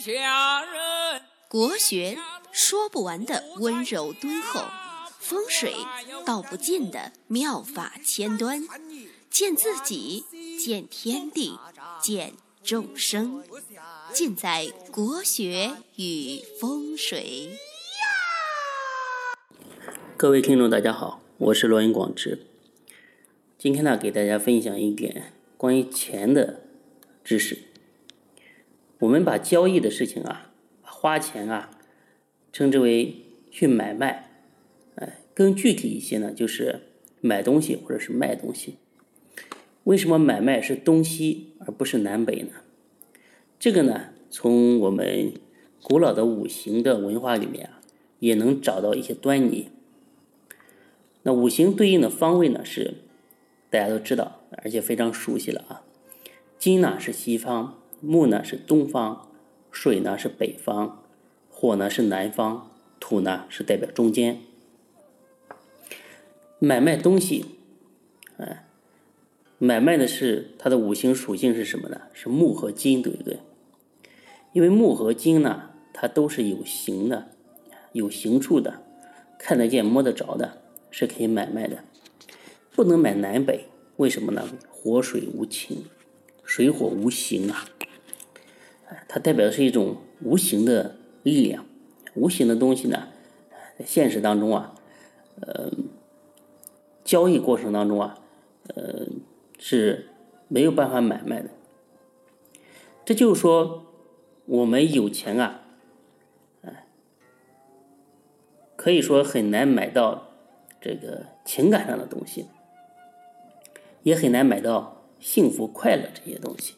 下人。国学说不完的温柔敦厚，风水道不尽的妙法千端，见自己，见天地，见众生，尽在国学与风水。各位听众，大家好，我是罗云广志。今天呢，给大家分享一点关于钱的知识。我们把交易的事情啊，花钱啊，称之为去买卖。哎，更具体一些呢，就是买东西或者是卖东西。为什么买卖是东西而不是南北呢？这个呢，从我们古老的五行的文化里面啊，也能找到一些端倪。那五行对应的方位呢是。大家都知道，而且非常熟悉了啊。金呢是西方，木呢是东方，水呢是北方，火呢是南方，土呢是代表中间。买卖东西，哎，买卖的是它的五行属性是什么呢？是木和金，对不对？因为木和金呢，它都是有形的，有形处的，看得见、摸得着的，是可以买卖的。不能买南北，为什么呢？火水无情，水火无形啊！它代表的是一种无形的力量，无形的东西呢，在现实当中啊，呃，交易过程当中啊，呃，是没有办法买卖的。这就是说，我们有钱啊，哎，可以说很难买到这个情感上的东西。也很难买到幸福快乐这些东西。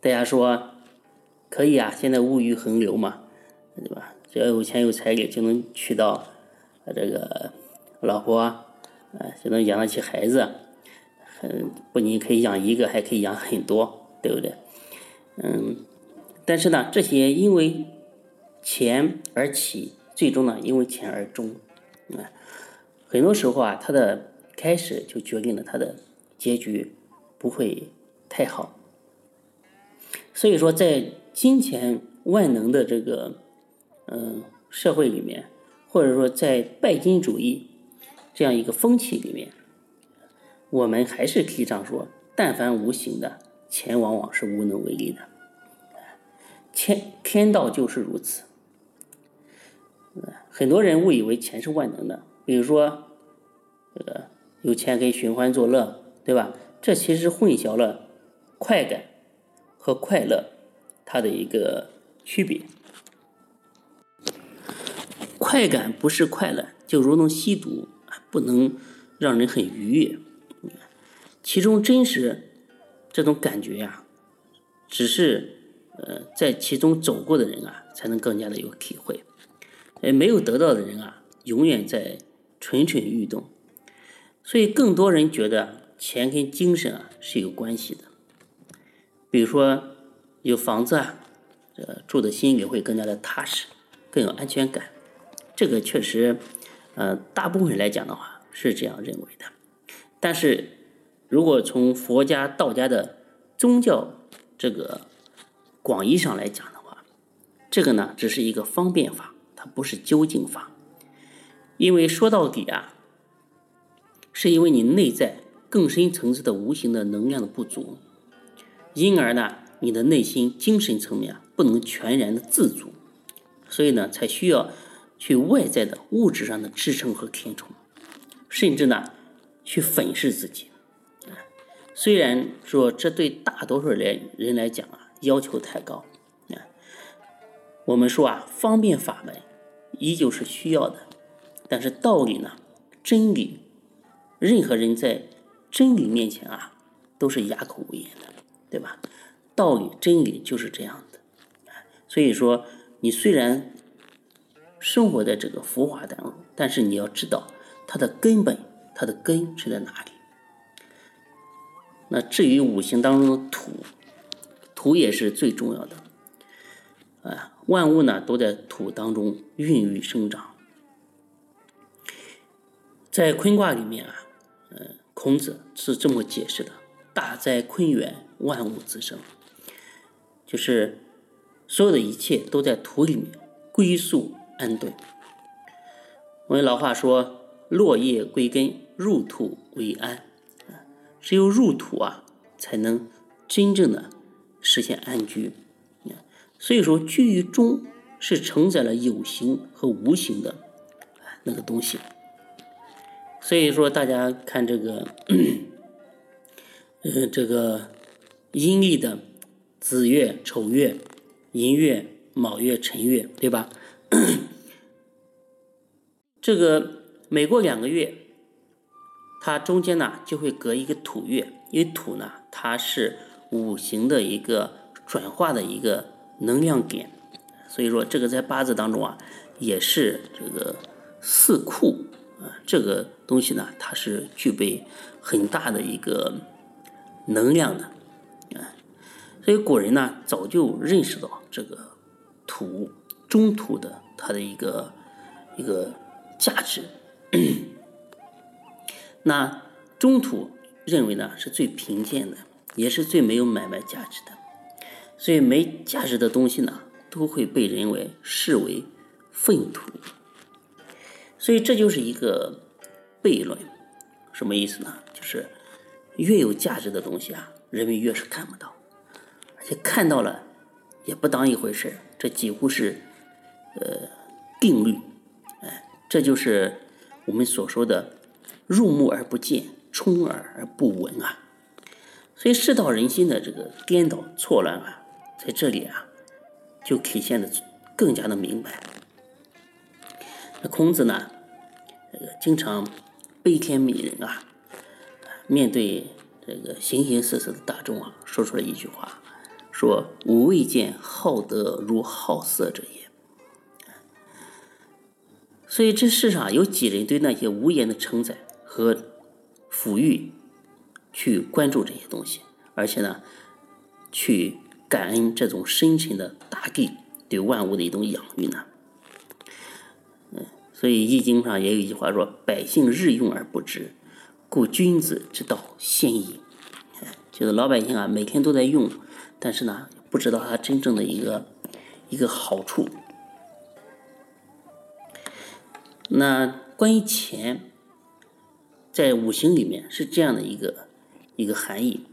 大家说可以啊，现在物欲横流嘛，对吧？只要有钱有财力，就能娶到这个老婆，啊，就能养得起孩子，很不仅可以养一个，还可以养很多，对不对？嗯，但是呢，这些因为钱而起，最终呢，因为钱而终。啊，很多时候啊，他的。开始就决定了他的结局不会太好，所以说在金钱万能的这个嗯社会里面，或者说在拜金主义这样一个风气里面，我们还是提倡说，但凡无形的钱，往往是无能为力的。天天道就是如此，很多人误以为钱是万能的，比如说这个。有钱可以寻欢作乐，对吧？这其实混淆了快感和快乐它的一个区别。快感不是快乐，就如同吸毒，不能让人很愉悦。其中真实这种感觉呀，只是呃在其中走过的人啊，才能更加的有体会。呃，没有得到的人啊，永远在蠢蠢欲动。所以，更多人觉得钱跟精神啊是有关系的。比如说，有房子啊，呃住的心里会更加的踏实，更有安全感。这个确实，呃，大部分人来讲的话是这样认为的。但是，如果从佛家、道家的宗教这个广义上来讲的话，这个呢只是一个方便法，它不是究竟法。因为说到底啊。是因为你内在更深层次的无形的能量的不足，因而呢，你的内心精神层面啊不能全然的自足，所以呢，才需要去外在的物质上的支撑和填充，甚至呢，去粉饰自己。虽然说这对大多数人人来讲啊要求太高啊，我们说啊方便法门依旧是需要的，但是道理呢，真理。任何人在真理面前啊，都是哑口无言的，对吧？道理、真理就是这样的。所以说，你虽然生活在这个浮华当中，但是你要知道它的根本，它的根是在哪里。那至于五行当中的土，土也是最重要的。啊，万物呢都在土当中孕育生长。在坤卦里面啊。嗯，孔子是这么解释的：“大哉坤元，万物滋生。”就是所有的一切都在土里面归宿安顿。我们老话说：“落叶归根，入土为安。”只有入土啊，才能真正的实现安居。所以说，居于中是承载了有形和无形的那个东西。所以说，大家看这个，呃，这个阴历的子月、丑月、寅月、卯月、辰月，对吧？这个每过两个月，它中间呢就会隔一个土月，因为土呢它是五行的一个转化的一个能量点，所以说这个在八字当中啊也是这个四库。啊，这个东西呢，它是具备很大的一个能量的，啊，所以古人呢早就认识到这个土中土的它的一个一个价值。那中土认为呢是最贫贱的，也是最没有买卖价值的，所以没价值的东西呢都会被人为视为粪土。所以这就是一个悖论，什么意思呢？就是越有价值的东西啊，人们越是看不到，而且看到了也不当一回事这几乎是呃定律，哎，这就是我们所说的入目而不见，充耳而不闻啊。所以世道人心的这个颠倒错乱啊，在这里啊就体现的更加的明白。那孔子呢，这个经常悲天悯人啊，面对这个形形色色的大众啊，说出了一句话，说：“吾未见好德如好色者也。”所以这世上有几人对那些无言的承载和抚育，去关注这些东西，而且呢，去感恩这种深沉的大地对万物的一种养育呢？所以《易经》上也有一句话说：“百姓日用而不知，故君子之道先矣。”就是老百姓啊，每天都在用，但是呢，不知道它真正的一个一个好处。那关于钱，在五行里面是这样的一个一个含义。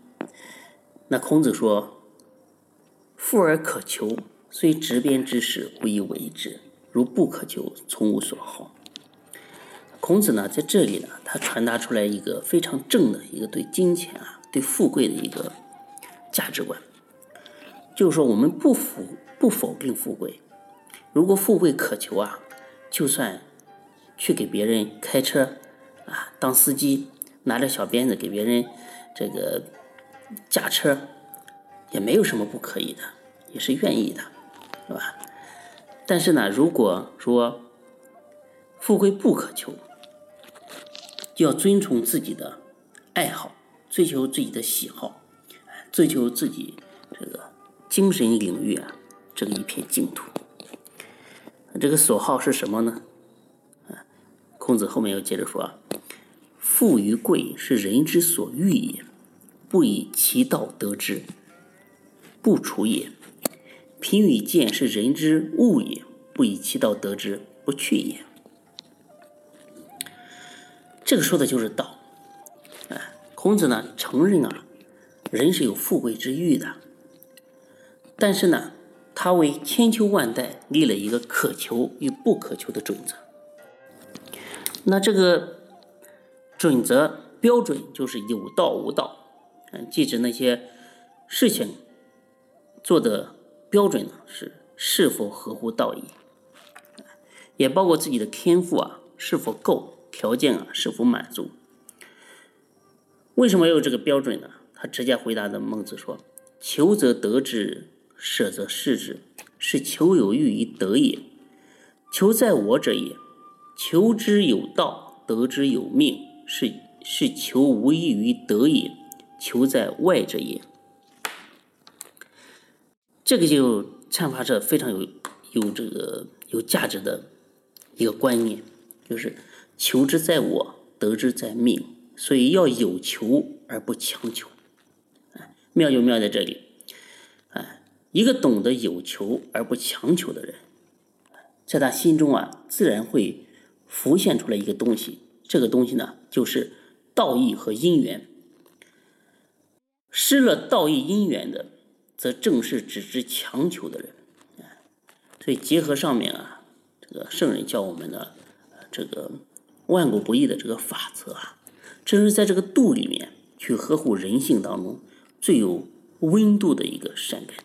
那孔子说：“富而可求，虽执鞭之事，不以为之。”如不可求，从无所好。孔子呢，在这里呢，他传达出来一个非常正的一个对金钱啊、对富贵的一个价值观，就是说，我们不否不否定富贵。如果富贵可求啊，就算去给别人开车啊，当司机，拿着小鞭子给别人这个驾车，也没有什么不可以的，也是愿意的，是吧？但是呢，如果说富贵不可求，就要遵从自己的爱好，追求自己的喜好，追求自己这个精神领域啊，这个一片净土。这个所好是什么呢？啊，孔子后面又接着说啊：“富与贵是人之所欲也，不以其道得之，不处也。”贫与贱是人之物也，不以其道得之，不去也。这个说的就是道。哎，孔子呢承认啊，人是有富贵之欲的，但是呢，他为千秋万代立了一个可求与不可求的准则。那这个准则标准就是有道无道，嗯，即指那些事情做的。标准呢是是否合乎道义，也包括自己的天赋啊是否够，条件啊是否满足。为什么要有这个标准呢？他直接回答的孟子说：“求则得之，舍则失之，是求有欲于得也。求在我者也，求之有道，得之有命，是是求无益于得也。求在外者也。”这个就阐发着非常有有这个有价值的一个观念，就是求之在我，得之在命，所以要有求而不强求。妙就妙在这里，哎，一个懂得有求而不强求的人，在他心中啊，自然会浮现出来一个东西。这个东西呢，就是道义和因缘。失了道义因缘的，则正是只知强求的人。所以结合上面啊，这个圣人教我们的这个万古不易的这个法则啊，正是在这个度里面去呵护人性当中最有温度的一个善根。